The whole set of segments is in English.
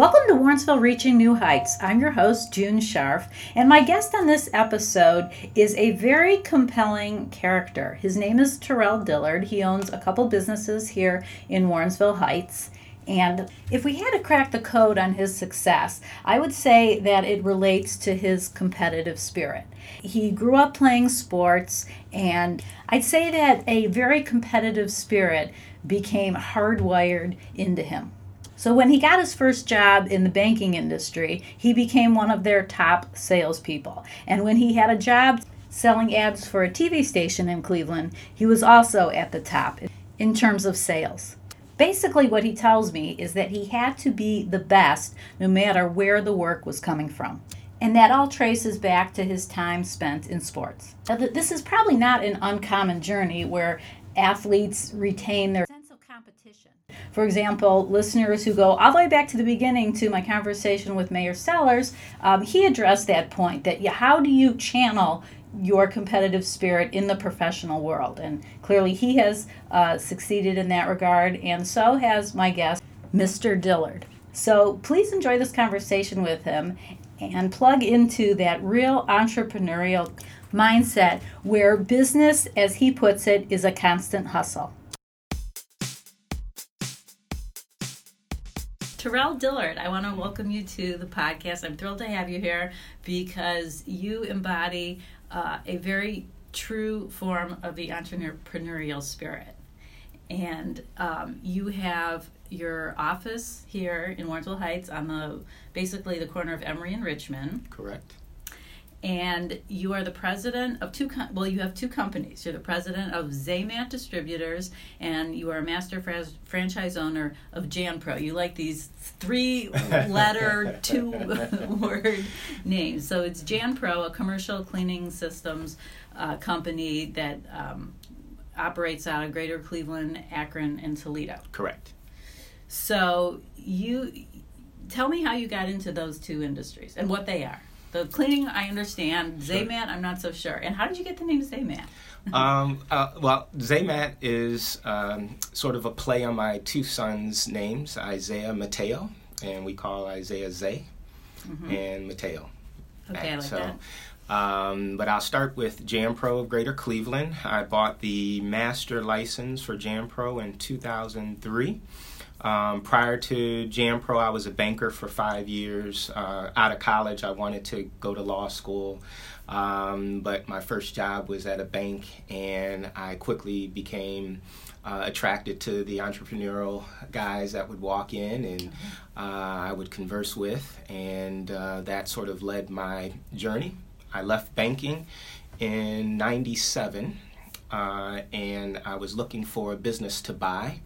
Welcome to Warrensville Reaching New Heights. I'm your host, June Scharf, and my guest on this episode is a very compelling character. His name is Terrell Dillard. He owns a couple businesses here in Warrensville Heights. And if we had to crack the code on his success, I would say that it relates to his competitive spirit. He grew up playing sports, and I'd say that a very competitive spirit became hardwired into him. So when he got his first job in the banking industry, he became one of their top salespeople. And when he had a job selling ads for a TV station in Cleveland, he was also at the top in terms of sales. Basically, what he tells me is that he had to be the best no matter where the work was coming from. And that all traces back to his time spent in sports. Now, this is probably not an uncommon journey where athletes retain their. For example, listeners who go all the way back to the beginning to my conversation with Mayor Sellers, um, he addressed that point that yeah, how do you channel your competitive spirit in the professional world? And clearly he has uh, succeeded in that regard, and so has my guest, Mr. Dillard. So please enjoy this conversation with him and plug into that real entrepreneurial mindset where business, as he puts it, is a constant hustle. Terrell Dillard, I want to welcome you to the podcast. I'm thrilled to have you here because you embody uh, a very true form of the entrepreneurial spirit. And um, you have your office here in Warrensville Heights on the basically the corner of Emery and Richmond. Correct and you are the president of two com- well you have two companies. You're the president of zaymat distributors and you are a master franchise owner of janpro. You like these three letter two word names. So it's janpro a commercial cleaning systems uh, company that um, operates out of greater cleveland akron and toledo. Correct. So you tell me how you got into those two industries and what they are the cleaning, I understand. Sure. Zaymat, I'm not so sure. And how did you get the name Zaymat? um, uh, well, Zaymat is um, sort of a play on my two sons' names, Isaiah Mateo, and we call Isaiah Zay mm-hmm. and Mateo. Okay, I like so, that. Um, but I'll start with JanPro of Greater Cleveland. I bought the master license for JanPro in 2003. Um, prior to JanPro, I was a banker for five years. Uh, out of college, I wanted to go to law school, um, but my first job was at a bank, and I quickly became uh, attracted to the entrepreneurial guys that would walk in and uh, I would converse with, and uh, that sort of led my journey. I left banking in '97, uh, and I was looking for a business to buy.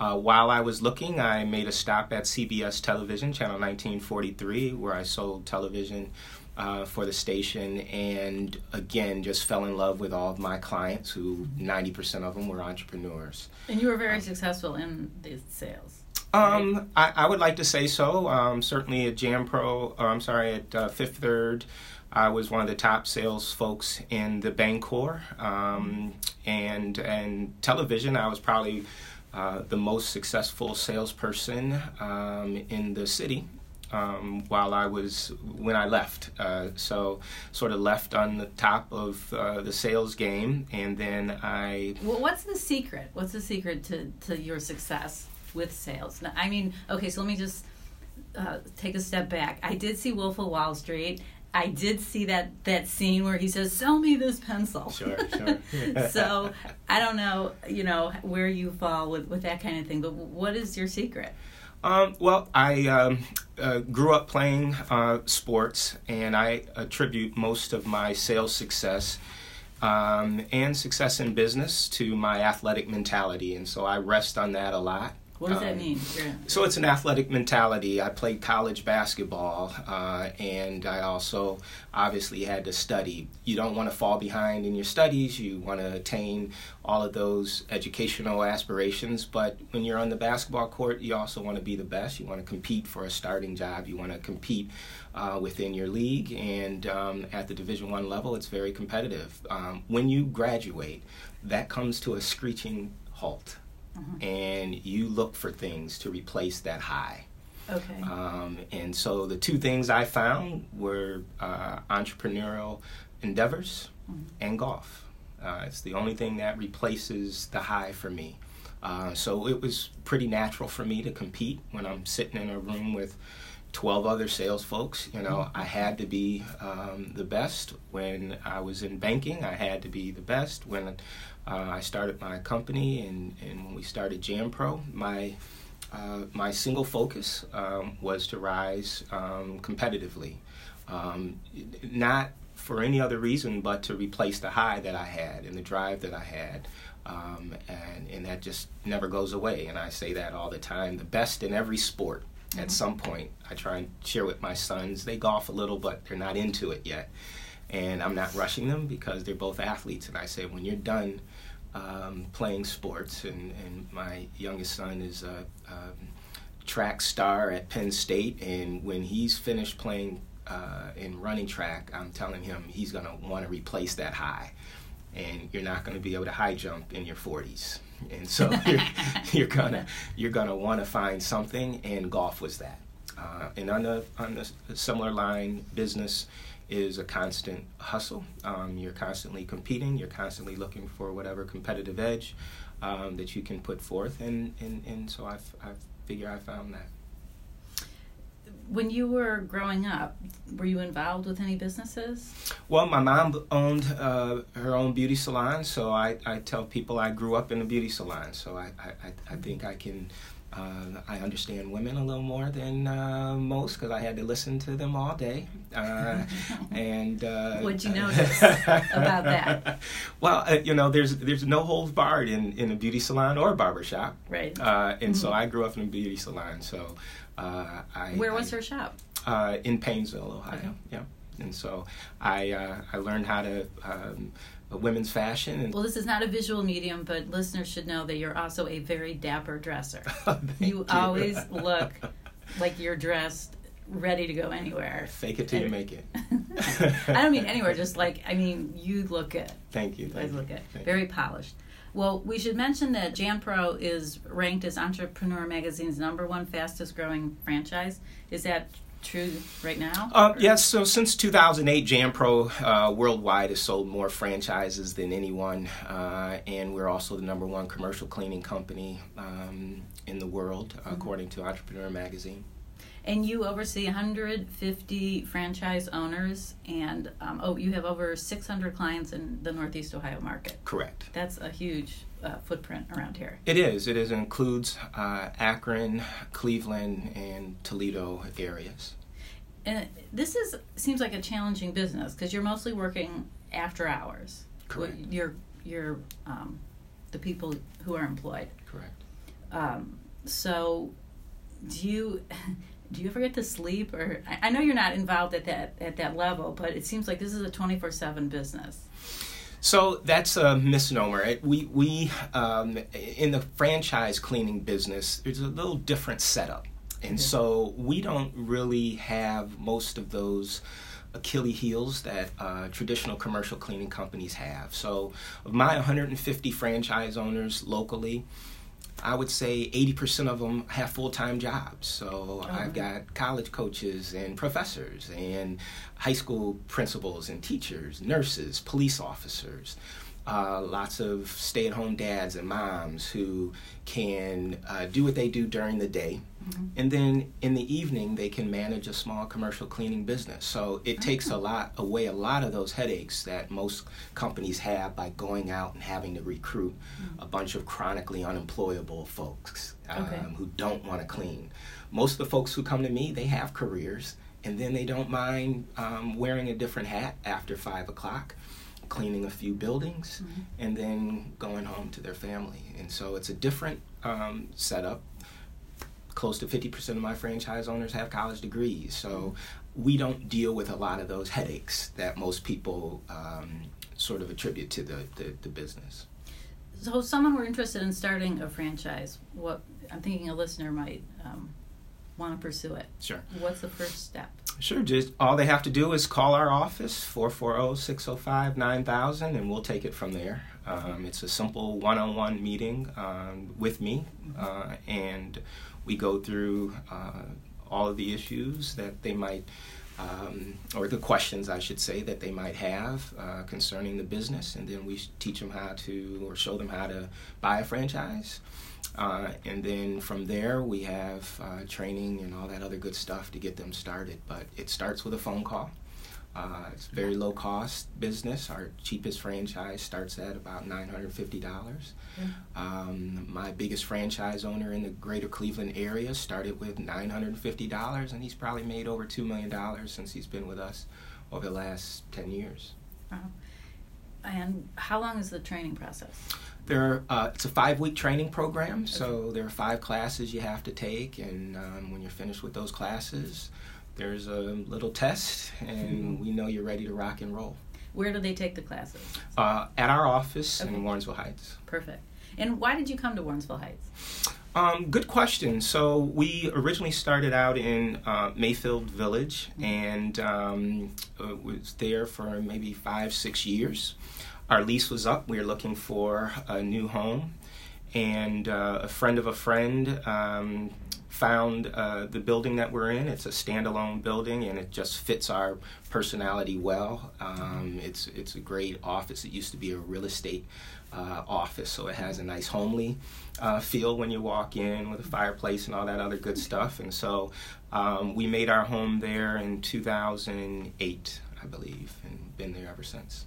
Uh, while I was looking, I made a stop at CBS Television, Channel 1943, where I sold television uh, for the station, and again, just fell in love with all of my clients, who 90% of them were entrepreneurs. And you were very um, successful in the sales. Um, I, I, would like to say so. Um, certainly at JanPro, or I'm sorry, at uh, Fifth Third, I was one of the top sales folks in the Bancorp, um, and and television. I was probably uh, the most successful salesperson um, in the city um, while I was when I left. Uh, so sort of left on the top of uh, the sales game, and then I. Well, what's the secret? What's the secret to to your success with sales? Now, I mean, okay, so let me just. Uh, take a step back. I did see Wolf of Wall Street, I did see that that scene where he says, "Sell me this pencil." Sure, sure. so I don't know, you know, where you fall with with that kind of thing. But what is your secret? Um, well, I um, uh, grew up playing uh, sports, and I attribute most of my sales success um, and success in business to my athletic mentality, and so I rest on that a lot. What does um, that mean? So it's an athletic mentality. I played college basketball, uh, and I also obviously had to study. You don't want to fall behind in your studies. You want to attain all of those educational aspirations. But when you're on the basketball court, you also want to be the best. You want to compete for a starting job. You want to compete uh, within your league, and um, at the Division One level, it's very competitive. Um, when you graduate, that comes to a screeching halt mm-hmm. and you look for things to replace that high. Okay. Um, and so the two things I found were uh, entrepreneurial endeavors Mhm. and golf. Uh, it's the only thing that replaces the high for me. Uh, so it was pretty natural for me to compete when I'm sitting in a room with 12 other sales folks. You know, I had to be um, the best when I was in banking. I had to be the best when uh, I started my company and, and when we started JanPro. My uh, my single focus um, was to rise um, competitively, um, not for any other reason but to replace the high that I had and the drive that I had. Um, and, and that just never goes away. And I say that all the time. The best in every sport at some point. I try and share with my sons. They golf a little, but they're not into it yet. And I'm not rushing them because they're both athletes. And I say, when you're done um, playing sports, and, and my youngest son is a, um track star at Penn State, and when he's finished playing uh, in running track, I'm telling him he's going to want to replace that high. And you're not going to be able to high jump in your 40s and so you're, you're gonna you're gonna want to find something, and golf was that. Uh, and on the on the similar line, business is a constant hustle. Um, you're constantly competing. You're constantly looking for whatever competitive edge um, that you can put forth, and and, and so I I figure I found that. When you were growing up, were you involved with any businesses? Well, my mom owned uh, her own beauty salon, so I, I tell people I grew up in a beauty salon. So I, I, I think I can, uh, I understand women a little more than uh, most because I had to listen to them all day. Uh, and uh, What'd you notice about that? Well, uh, you know, there's there's no holds barred in, in a beauty salon or a barber shop. Right. Uh, and so Mhm. I grew up in a beauty salon. So uh, I Where was I- her shop? uh, in Painesville, Ohio. Okay. Yeah, and so I uh, I learned how to um, women's fashion and Well, this is not a visual medium, but listeners should know that you're also a very dapper dresser. Thank you always look like you're dressed ready to go anywhere. fake it till you make it. I don't mean anywhere, just like I mean you look good. Thank you. You Thank guys you. look good. Very polished. Well, we should mention that Jan Pro is ranked as Entrepreneur Magazine's number one fastest growing franchise. Is that true right now? Uh, yes, so since 2008, JanPro uh, worldwide has sold more franchises than anyone, uh, and we're also the number one commercial cleaning company um, in the world, according to Entrepreneur Magazine. And you oversee 150 franchise owners, and um, oh, you have over 600 clients in the Northeast Ohio market. Correct. That's a huge uh, footprint around here. It is. It is. It includes uh, Akron, Cleveland, and Toledo areas. And this is seems like a challenging business because you're mostly working after hours. Correct. You're you're um, the people who are employed. Correct. Um, so, do you do you ever get to sleep? Or I, I know you're not involved at that at that level, but it seems like this is a twenty four seven business. So that's a misnomer. It, we we um, in the franchise cleaning business, there's a little different setup, and so we don't really have most of those Achilles heels that uh, traditional commercial cleaning companies have. So of my 150 franchise owners locally. I would say 80% of them have full time jobs. So oh, I've got college coaches and professors and high school principals and teachers, nurses, police officers. Uh, lots of stay at home dads and moms who can uh, do what they do during the day. And then in the evening, they can manage a small commercial cleaning business. So it takes a lot away a lot of those headaches that most companies have by going out and having to recruit a bunch of chronically unemployable folks um, Okay. who don't want to clean. Most of the folks who come to me, they have careers, and then they don't mind um, wearing a different hat after five o'clock, cleaning a few buildings, and then going home to their family. And so it's a different um, setup close to 50% of my franchise owners have college degrees. So we don't deal with a lot of those headaches that most people um, sort of attribute to the, the, the business. So, someone were interested in starting a franchise, what I'm thinking a listener might um, want to pursue it. Sure. What's the first step? Sure. Just all they have to do is call our office, 440 605 9000, and we'll take it from there. Um, it's a simple one on one meeting um, with me, uh, and we go through uh, all of the issues that they might, um, or the questions I should say that they might have uh, concerning the business, and then we teach them how to or show them how to buy a franchise. Uh, and then from there, we have uh, training and all that other good stuff to get them started. But it starts with a phone call. Uh, it's very low cost business. Our cheapest franchise starts at about $950. Um, my biggest franchise owner in the greater Cleveland area started with $950, and he's probably made over $2 million since he's been with us over the last 10 years. Wow. And how long is the training process? There, uh, it's a five-week training program, so there are five classes you have to take, and um, when you're finished with those classes, there's a little test, and mm-hmm. we know you're ready to rock and roll. Where do they take the classes? Uh, at our office okay. in Warrensville Heights. Perfect. And why did you come to Warrensville Heights? Um, good question. So we originally started out in uh, Mayfield Village mm-hmm. and um, uh, was there for maybe five, six years. Our lease was up. We were looking for a new home, and uh, a friend of a friend um, found uh, the building that we're in. It's a standalone building, and it just fits our personality well. Um, it's it's a great office. It used to be a real estate uh, office, so it has a nice homely uh, feel when you walk in with a fireplace and all that other good stuff. And so um, we made our home there in 2008, I believe, and been there ever since.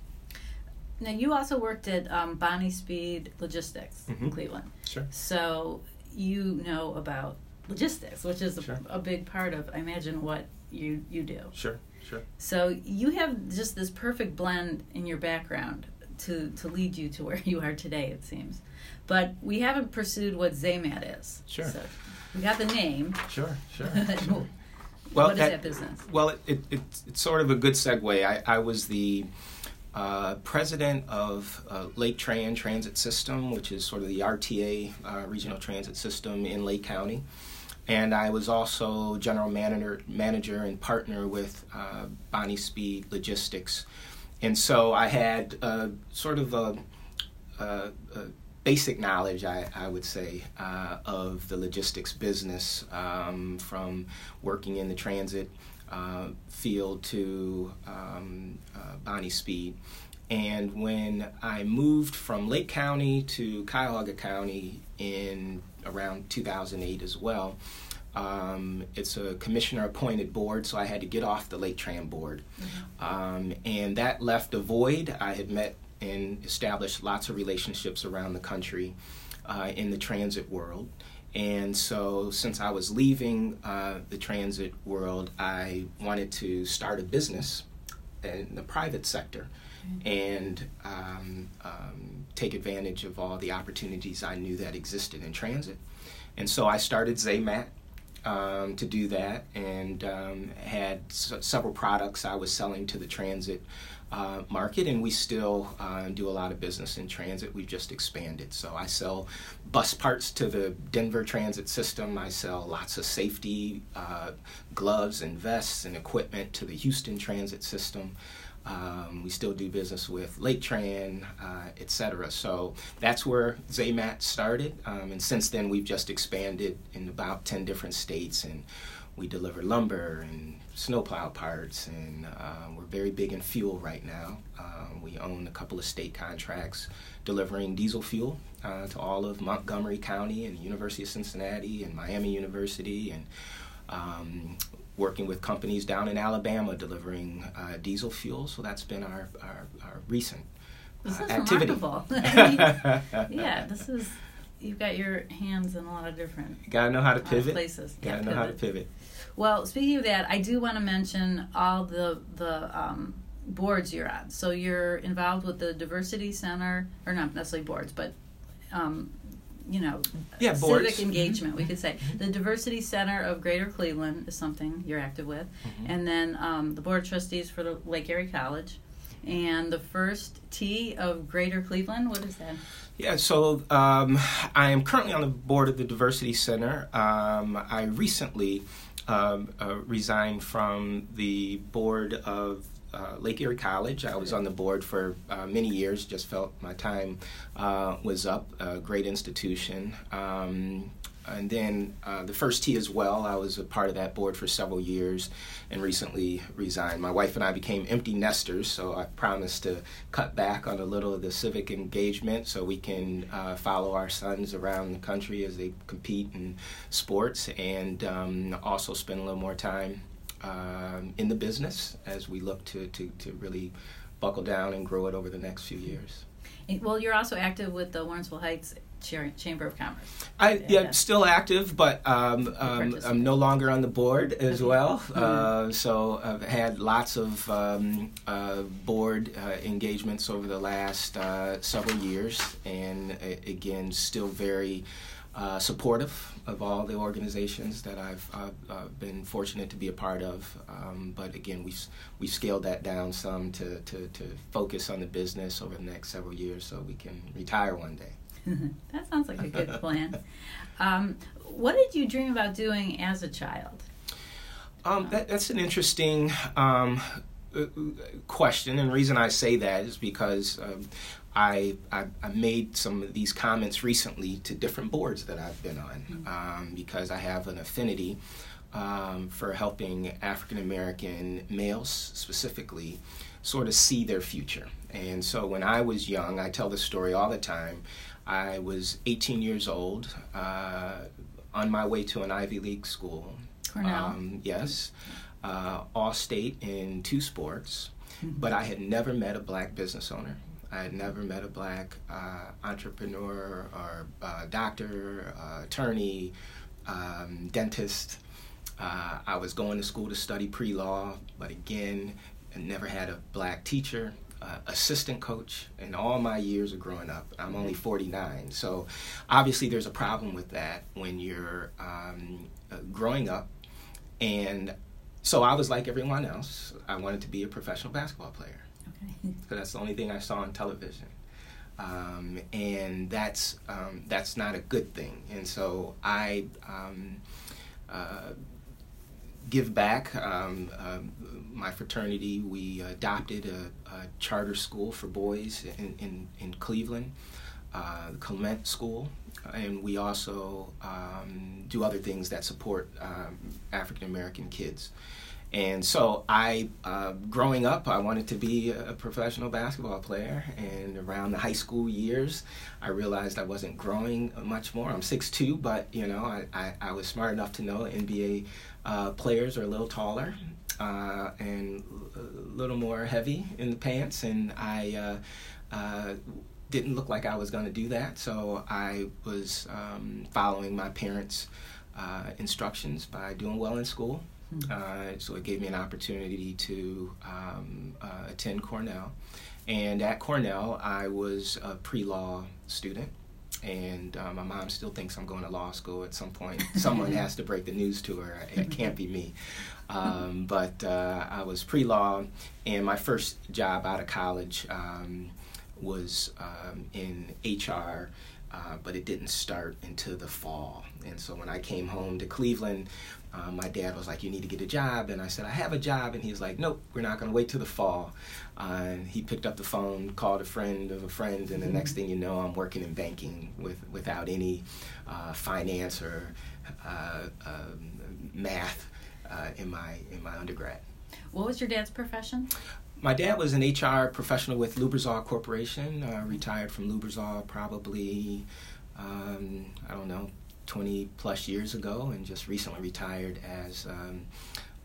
Now you also worked at um, Bonnie Speed Logistics mm-hmm. in Cleveland. Sure. So you know about logistics, which is sure. a, a, big part of, I imagine, what you you do. Sure, sure. So you have just this perfect blend in your background to to lead you to where you are today. It seems, but we haven't pursued what Zaymat is. Sure. So we got the name. Sure, sure. sure. well, what is that, that business? Well, it, it, it's, it's sort of a good segue. I, I was the uh, president of uh, Lake Tran Transit System, which is sort of the RTA uh, regional transit system in Lake County. And I was also general manager, manager and partner with uh, Bonnie Speed Logistics, and so I had uh, sort of a, a, a, basic knowledge, I, I would say, uh, of the logistics business um, from working in the transit uh, field to um, uh, Bonnie Speed. And when I moved from Lake County to Cuyahoga County in around 2008 as well. Um, it's a commissioner appointed board, so I had to get off the Lake Tran board. Mm-hmm. Um, and that left a void. I had met and established lots of relationships around the country uh, in the transit world. And so, since I was leaving uh, the transit world, I wanted to start a business in the private sector mm-hmm. and um, um, take advantage of all the opportunities I knew that existed in transit. And so I started Zaymat um, to do that and um, had s- several products I was selling to the transit uh, market, and we still uh, do a lot of business in transit. We've just expanded. So I sell bus parts to the Denver transit system. I sell lots of safety uh, gloves and vests and equipment to the Houston transit system. Um, we still do business with Lake Tran, uh, etc. So that's where Zaymat started, um, and since then we've just expanded in about ten different states, and we deliver lumber and snowplow parts, and uh, we're very big in fuel right now. Uh, we own a couple of state contracts delivering diesel fuel uh, to all of Montgomery County and University of Cincinnati and Miami University, and um, working with companies down in Alabama delivering uh, diesel fuel. So that's been our, our, our recent this uh, is activity. Remarkable. yeah, this is you've got your hands in a lot of different. Gotta know how to pivot. places. Gotta yeah, know how to pivot. Well, speaking of that, I do want to mention all the the um, boards you're on. So you're involved with the Diversity Center, or not necessarily boards, but um, you know, yeah, civic engagement, we could say. Mm-hmm. The Diversity Center of Greater Cleveland is something you're active with. Mm-hmm. And then um, the Board of Trustees for the Lake Erie College. And the first Tee of Greater Cleveland, what is that? Yeah, so um, I am currently on the board of the Diversity Center. Um, I recently um, uh, resigned from the board of uh, Lake Erie College. I was on the board for uh, many years. Just felt my time uh, was up. A great institution. Um, and then uh, the first tee as well. I was a part of that board for several years, and recently resigned. My wife and I became empty nesters, so I promised to cut back on a little of the civic engagement so we can uh, follow our sons around the country as they compete in sports, and um, also spend a little more time um, in the business as we look to, to, to really buckle down and grow it over the next few years. Well, you're also active with the Warrensville Heights Chamber of Commerce. I yeah, yeah still active, but um, um, I'm no longer on the board as okay. well. Mm-hmm. Uh, so I've had lots of um, uh, board uh, engagements over the last uh, several years, and uh, again, still very uh, supportive of all the organizations that I've uh, uh, been fortunate to be a part of. Um, but again, we've, we've scaled that down some to, to, to focus on the business over the next several years so we can retire one day. that sounds like a good plan. Um, what did you dream about doing as a child? Um, that, that's an interesting um, uh, question, and the reason I say that is because um, I, I, I, made some of these comments recently to different boards that I've been on mm-hmm. um, because I have an affinity um, for helping African American males specifically sort of see their future. And so when I was young, I tell this story all the time. I was 18 years old, uh, on my way to an Ivy League school. Cornell. Um, yes, uh, all state in two sports, mm-hmm. but I had never met a black business owner. I had never met a black uh, entrepreneur or uh, doctor, uh, attorney, um, dentist. Uh, I was going to school to study pre law, but again, I never had a black teacher, uh, assistant coach in all my years of growing up. I'm only 49. So obviously, there's a problem with that when you're um, uh, growing up. And so I was like everyone else. I wanted to be a professional basketball player. Okay. So that's the only thing I saw on television. Um, and that's um, that's not a good thing. And so I um, uh, give back. Um, uh, my fraternity we adopted a, a, charter school for boys in in, in Cleveland, uh, Clement School, and we also um, do other things that support um, African American kids. And so I, uh, growing up, I wanted to be a professional basketball player. And around the high school years, I realized I wasn't growing much more. I'm 6'2", but you know, I, I, I was smart enough to know NBA uh, players are a little taller uh, and a little more heavy in the pants. And I uh, uh, didn't look like I was going to do that. So I was um, following my parents' uh, instructions by doing well in school uh, so it gave me an opportunity to um, uh, attend Cornell. And at Cornell, I was a pre law student. And uh, my mom still thinks I'm going to law school at some point. Someone has to break the news to her. It can't be me. Um, but uh, I was pre law, and my first job out of college um, was um, in HR. Uh, but it didn't start until the fall. And so when I came home to Cleveland, um, my dad was like, "You need to get a job," and I said, "I have a job," and he was like, "Nope, we're not going to wait till the fall." Uh, and he picked up the phone, called a friend of a friend, and the mm-hmm. next thing you know, I'm working in banking with without any uh, finance or uh, um, math uh, in my in my undergrad. What was your dad's profession? My dad was an HR professional with Lubrizol Corporation. Uh, retired from Lubrizol probably, um, I don't know, 20 plus years ago and just recently retired as um,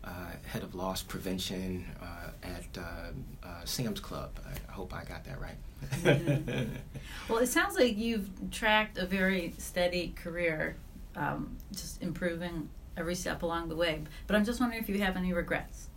uh, head of loss prevention uh, at uh, uh Sam's Club. I, hope I got that right. mm-hmm. Well, it sounds like you've tracked a very steady career, um, just improving every step along the way. But I'm just wondering if you have any regrets.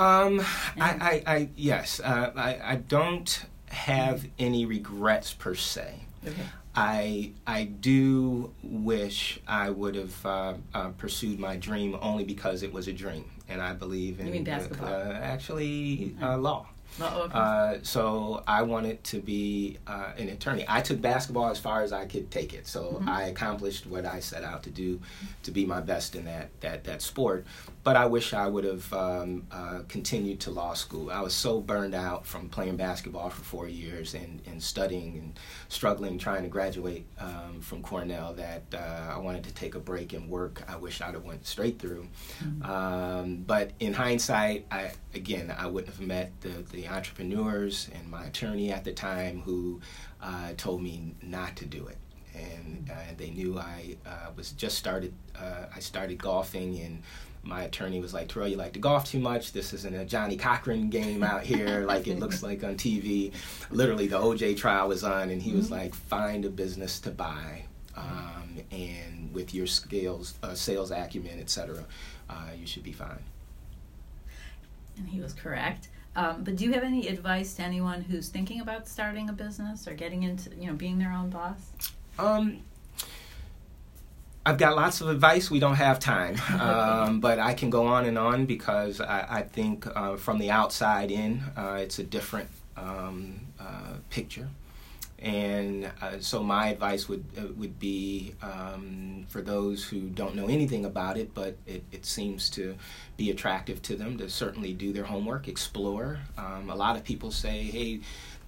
Um, I, I, I, yes, uh, I, I don't have any regrets per se. Okay. I I do wish I would have uh, uh, pursued my dream only because it was a dream, and I believe in you mean basketball? Uh, actually uh, law. Oh, okay. Uh, so I wanted to be uh, an attorney. I took basketball as far as I could take it. So mm-hmm. I accomplished what I set out to do, to be my best in that that that sport. But I wish I would have um, uh, continued to law school. I was so burned out from playing basketball for four years and, and studying and struggling trying to graduate um, from Cornell that uh, I wanted to take a break and work. I wish I'd have went straight through. Mm-hmm. Um, but in hindsight, I again I wouldn't have met the, the entrepreneurs and my attorney at the time who uh, told me not to do it and uh, they knew I uh, was just started. Uh, I started golfing, and my attorney was like, "Terrell, you like to golf too much. This isn't a Johnnie Cochran game out here like it looks like on TV." Literally, the OJ trial was on, and he was mm-hmm. like, "Find a business to buy, um, and with your skills, uh, sales acumen, etc., uh, you should be fine." And he was correct. Um, but do you have any advice to anyone who's thinking about starting a business or getting into, you know, being their own boss? Um, I've got lots of advice. We don't have time, um, but I can go on and on because I, I think uh, from the outside in, uh, it's a different um, uh, picture. And uh, so my advice would uh, would be um, for those who don't know anything about it, but it, it seems to be attractive to them to certainly do their homework, explore. Um, a lot of people say, "Hey,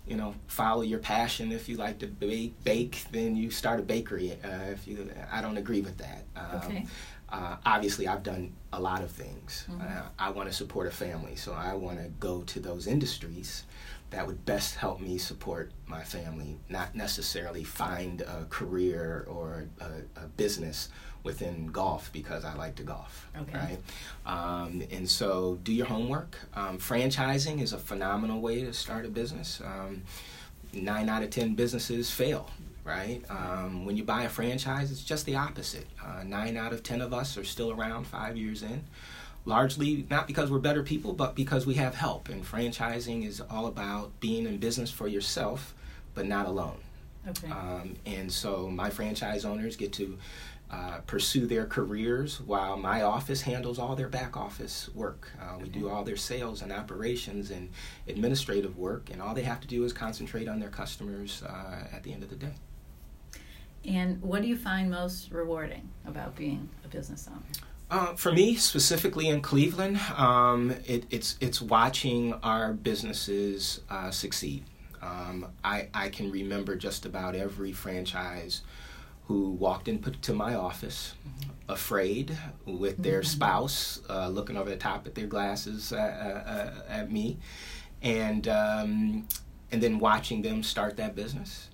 you know, follow your passion. If you like to bake, bake then you start a bakery. Uh, if you, I don't agree with that. Um, okay. Uh, obviously, I've done a lot of things. Mm-hmm. Uh, I want to support a family, so I want to go to those industries that would best help me support my family, not necessarily find a career or a, a business within golf because I like to golf. Okay. Right. Um, and so do your homework. Um, franchising is a phenomenal way to start a business. Um, nine out of ten businesses fail. Right. Um, when you buy a franchise, it's just the opposite. Uh, nine out of ten of us are still around five years in. Largely not because we're better people, but because we have help. And franchising is all about being in business for yourself, but not alone. Okay. Um, and so my franchise owners get to uh, pursue their careers while my office handles all their back office work. Uh, we do all their sales and operations and administrative work, and all they have to do is concentrate on their customers uh, at the end of the day. And what do you find most rewarding about being a business owner? Uh, for me, specifically in Cleveland, um, it, it's it's watching our businesses uh, succeed. Um, I I can remember just about every franchise who walked into my office afraid with their mm-hmm. spouse uh, looking over the top at their glasses uh, uh, at me and um, and then watching them start that business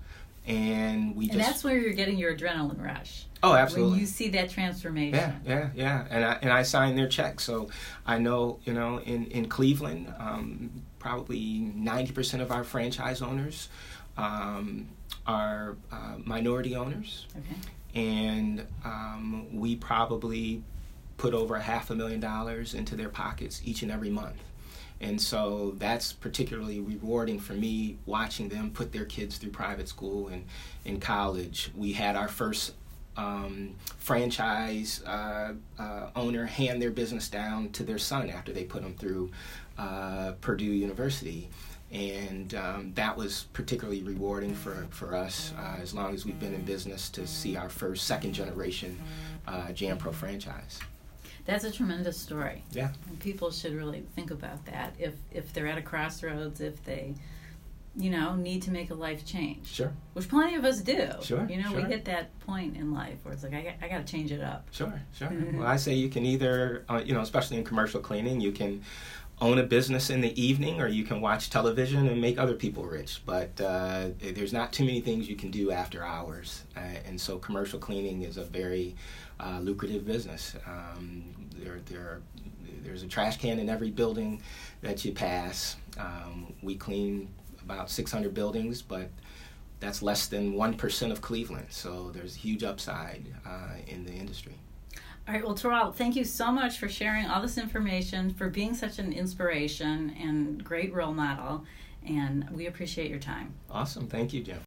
and we and just that's where you're getting your adrenaline rush oh absolutely when you see that transformation yeah yeah yeah and I, and I sign their check so I know you know in, in Cleveland um, probably 90% of our franchise owners um, are uh, minority owners. Okay. And um, we probably put over a half a million dollars into their pockets each and every month. And so that's particularly rewarding for me watching them put their kids through private school and in college. We had our first um, franchise uh, uh, owner hand their business down to their son after they put them through uh, Purdue University and um, that was particularly rewarding for, for us uh, as long as we've been in business to see our first second generation uh, JanPro franchise. That's a tremendous story. Yeah. And people should really think about that if, if they're at a crossroads, if they, you know, need to make a life change. Sure. Which plenty of us do. Sure. You know, sure. we hit that point in life where it's like, I, got, I got to change it up. Sure, sure. well, I say you can either, uh, you know, especially in commercial cleaning, you can own a business in the evening or you can watch television and make other people rich. But uh, there's not too many things you can do after hours. Uh, and so commercial cleaning is a very uh, lucrative business. Um, there, there are, there's a trash can in every building that you pass. Um, we clean about 600 buildings, but that's less than 1% of Cleveland. So there's huge upside uh, in the industry. All right, well, Terrell, thank you so much for sharing all this information, for being such an inspiration and great role model. And we appreciate your time. Awesome. Thank you, Jim.